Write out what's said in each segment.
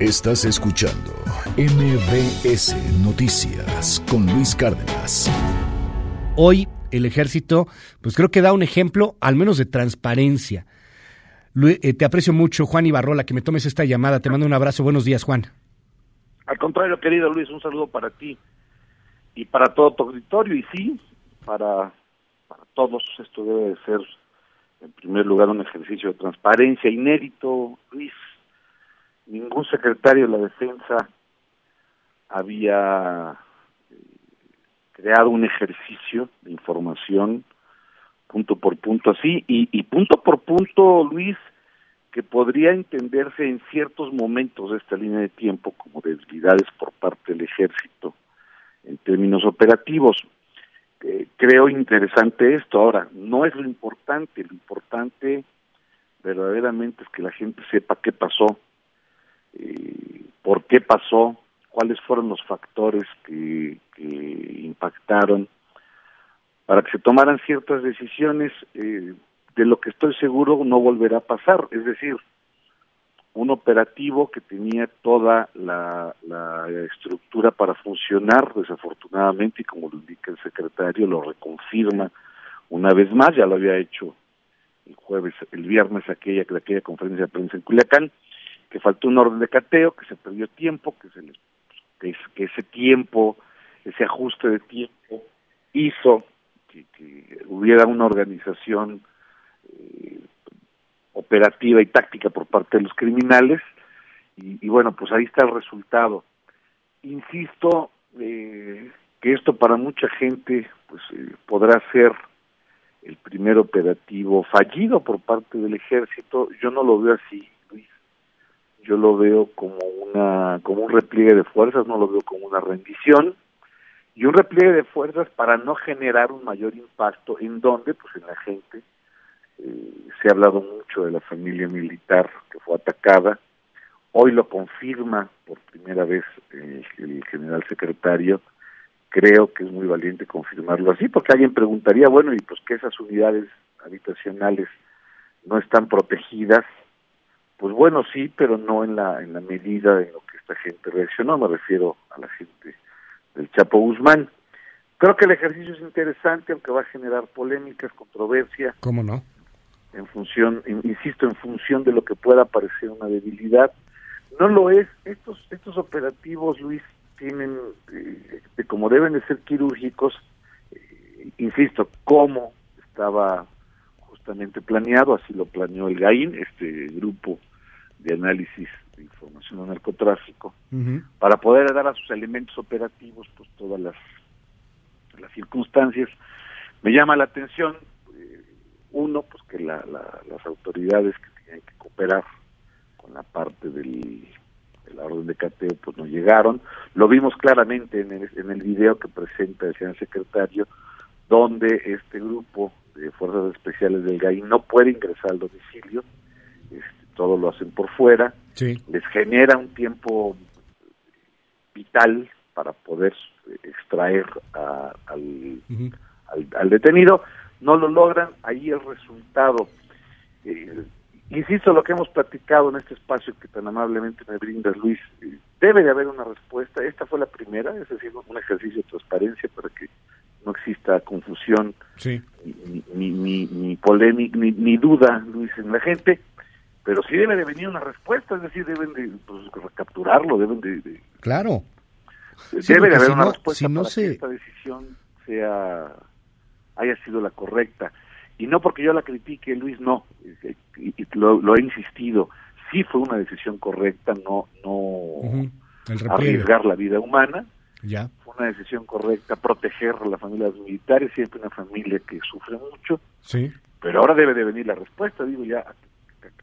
Estás escuchando MBS Noticias con Luis Cárdenas. Hoy el ejército, pues creo que da un ejemplo, al menos de transparencia. Eh, te aprecio mucho, Juan Ibarrola, que me tomes esta llamada. Te mando un abrazo. Buenos días, Juan. Al contrario, querido Luis, un saludo para ti y para todo tu auditorio. Y sí, para, para todos esto debe de ser, en primer lugar, un ejercicio de transparencia inédito, Luis ningún secretario de la defensa había eh, creado un ejercicio de información punto por punto así y, punto por punto Luis que podría entenderse en ciertos momentos de esta línea de tiempo como debilidades por parte del ejército en términos operativos. Eh, creo interesante esto. Ahora, no es lo importante, lo importante verdaderamente es que la gente sepa qué pasó, eh, por qué pasó, cuáles fueron los factores que, impactaron, para que se tomaran ciertas decisiones, eh, de lo que estoy seguro no volverá a pasar. Es decir, un operativo que tenía toda la, la, estructura para funcionar, desafortunadamente, y como lo indica el secretario, lo reconfirma una vez más, ya lo había hecho el jueves, el viernes aquella, aquella conferencia de prensa en Culiacán, que faltó un orden de cateo, que se perdió tiempo, que, se que, ese tiempo, ese ajuste de tiempo hizo que, hubiera una organización eh, operativa y táctica por parte de los criminales. Y, bueno, pues ahí está el resultado. Insisto eh, que esto para mucha gente pues eh, podrá ser el primer operativo fallido por parte del ejército, yo no lo veo así yo lo veo como una como un repliegue de fuerzas, no lo veo como una rendición. Y un repliegue de fuerzas para no generar un mayor impacto en donde pues en la gente. Eh, se ha hablado mucho de la familia militar que fue atacada. Hoy lo confirma por primera vez el general secretario. Creo que es muy valiente confirmarlo así porque alguien preguntaría bueno y pues que esas unidades habitacionales no están protegidas pues bueno, sí, pero no en la, en la medida en lo que esta gente reaccionó, me refiero a la gente del Chapo Guzmán. Creo que el ejercicio es interesante, aunque va a generar polémicas, controversia. ¿Cómo no? En función, insisto, en función de lo que pueda parecer una debilidad. No lo es. Estos, estos operativos, Luis, tienen, eh, como deben de ser quirúrgicos, eh, insisto, cómo estaba justamente planeado, así lo planeó el GAIN, este grupo de análisis de información de narcotráfico, para poder dar a sus elementos operativos pues todas las, las circunstancias. Me llama la atención, eh, uno, pues que la, las autoridades que tienen que cooperar con la parte del, la orden de cateo pues no llegaron. Lo vimos claramente en el, en el video que presenta el señor secretario, donde este grupo de fuerzas especiales del GAI no puede ingresar al domicilio, todo lo hacen por fuera, les genera un tiempo vital para poder extraer al, al, detenido, no lo logran, ahí el resultado. Eh, insisto, lo que hemos platicado en este espacio que tan amablemente me brindas, Luis, eh, debe de haber una respuesta, esta fue la primera, es decir, un ejercicio de transparencia para que no exista confusión, ni, ni, ni, ni polémica, ni, ni duda, Luis, en la gente pero sí debe de venir una respuesta, es decir, deben de pues, recapturarlo, deben de... claro. debe de haber una respuesta para que esta decisión sea haya sido la correcta. Y no porque yo la critique, Luis, no, y, lo, he insistido, sí fue una decisión correcta, no no arriesgar la vida humana, ya. fue una decisión correcta proteger a las familias militares, siempre una familia que sufre mucho, sí. pero ahora debe de venir la respuesta, digo, ya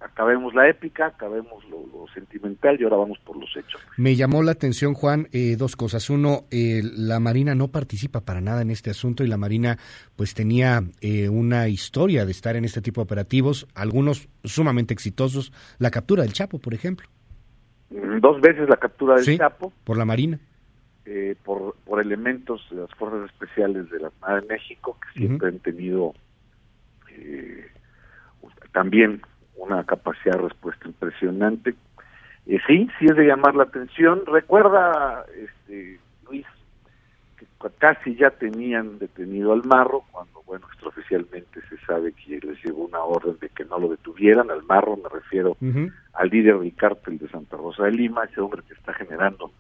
acabemos la épica, acabemos lo, sentimental y ahora vamos por los hechos. Me llamó la atención, Juan, eh, dos cosas. Uno, eh, la Marina no participa para nada en este asunto y la Marina pues tenía eh, una historia de estar en este tipo de operativos, algunos sumamente exitosos. La captura del Chapo, por ejemplo. Mm, dos veces la captura del Chapo. Por la Marina. por, por elementos de las fuerzas especiales de la Armada de México, que siempre han tenido también una capacidad de respuesta impresionante. Eh, sí, sí es de llamar la atención. Recuerda, este, Luis, que casi ya tenían detenido al Marro, cuando, bueno, extraoficialmente se sabe que les llegó una orden de que no lo detuvieran. Al Marro me refiero al líder del cártel de Santa Rosa de Lima, ese hombre que está generando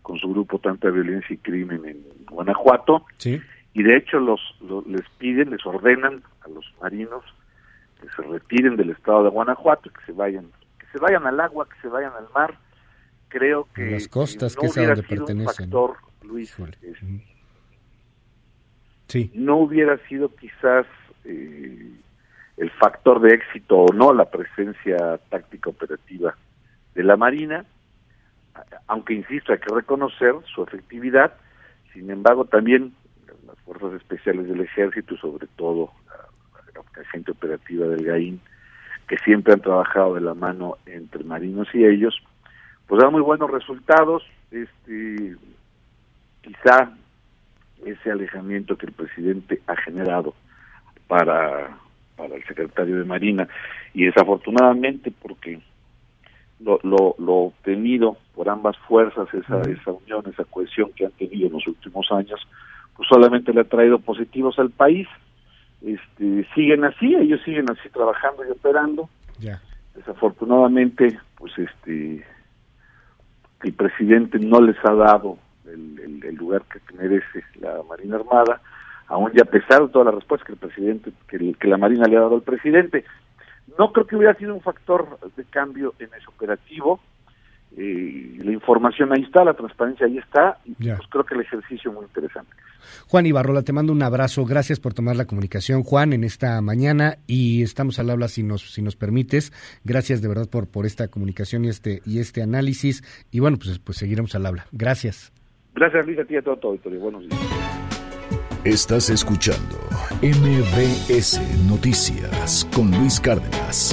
con su grupo tanta violencia y crimen en Guanajuato. Y de hecho los, les piden, les ordenan a los marinos que se retiren del estado de Guanajuato, que se vayan se vayan al agua, que se vayan al mar. Creo que las costas, no que hubiera sido un factor, Luis, sí. no hubiera sido quizás eh, el factor de éxito o no la presencia táctica operativa de la Marina, aunque insisto, hay que reconocer su efectividad, sin embargo también las fuerzas especiales del ejército, sobre todo la, la gente operativa del GAIN, que siempre han trabajado de la mano entre marinos y ellos, pues da muy buenos resultados. Este, quizá ese alejamiento que el presidente ha generado para, para el secretario de Marina y desafortunadamente porque lo, lo, lo obtenido por ambas fuerzas, esa, esa unión, esa cohesión que han tenido en los últimos años, pues solamente le ha traído positivos al país este, siguen así, ellos siguen así trabajando y operando. Desafortunadamente, pues este, el presidente no les ha dado el, el, lugar que merece la Marina Armada, aún ya a pesar de todas las respuestas que el presidente, que, que la Marina le ha dado al presidente. No creo que hubiera sido un factor de cambio en ese operativo eh, la información ahí está, la transparencia ahí está, y pues creo que el ejercicio es muy interesante. Juan Ibarrola, te mando un abrazo, gracias por tomar la comunicación, Juan, en esta mañana, y estamos al habla si nos, si nos permites. Gracias de verdad por, por esta comunicación y este, y este análisis, y bueno, pues, pues seguiremos al habla. Gracias. Gracias, Luis, a ti y a todo tu auditorio. Buenos días. Estás escuchando MBS Noticias con Luis Cárdenas.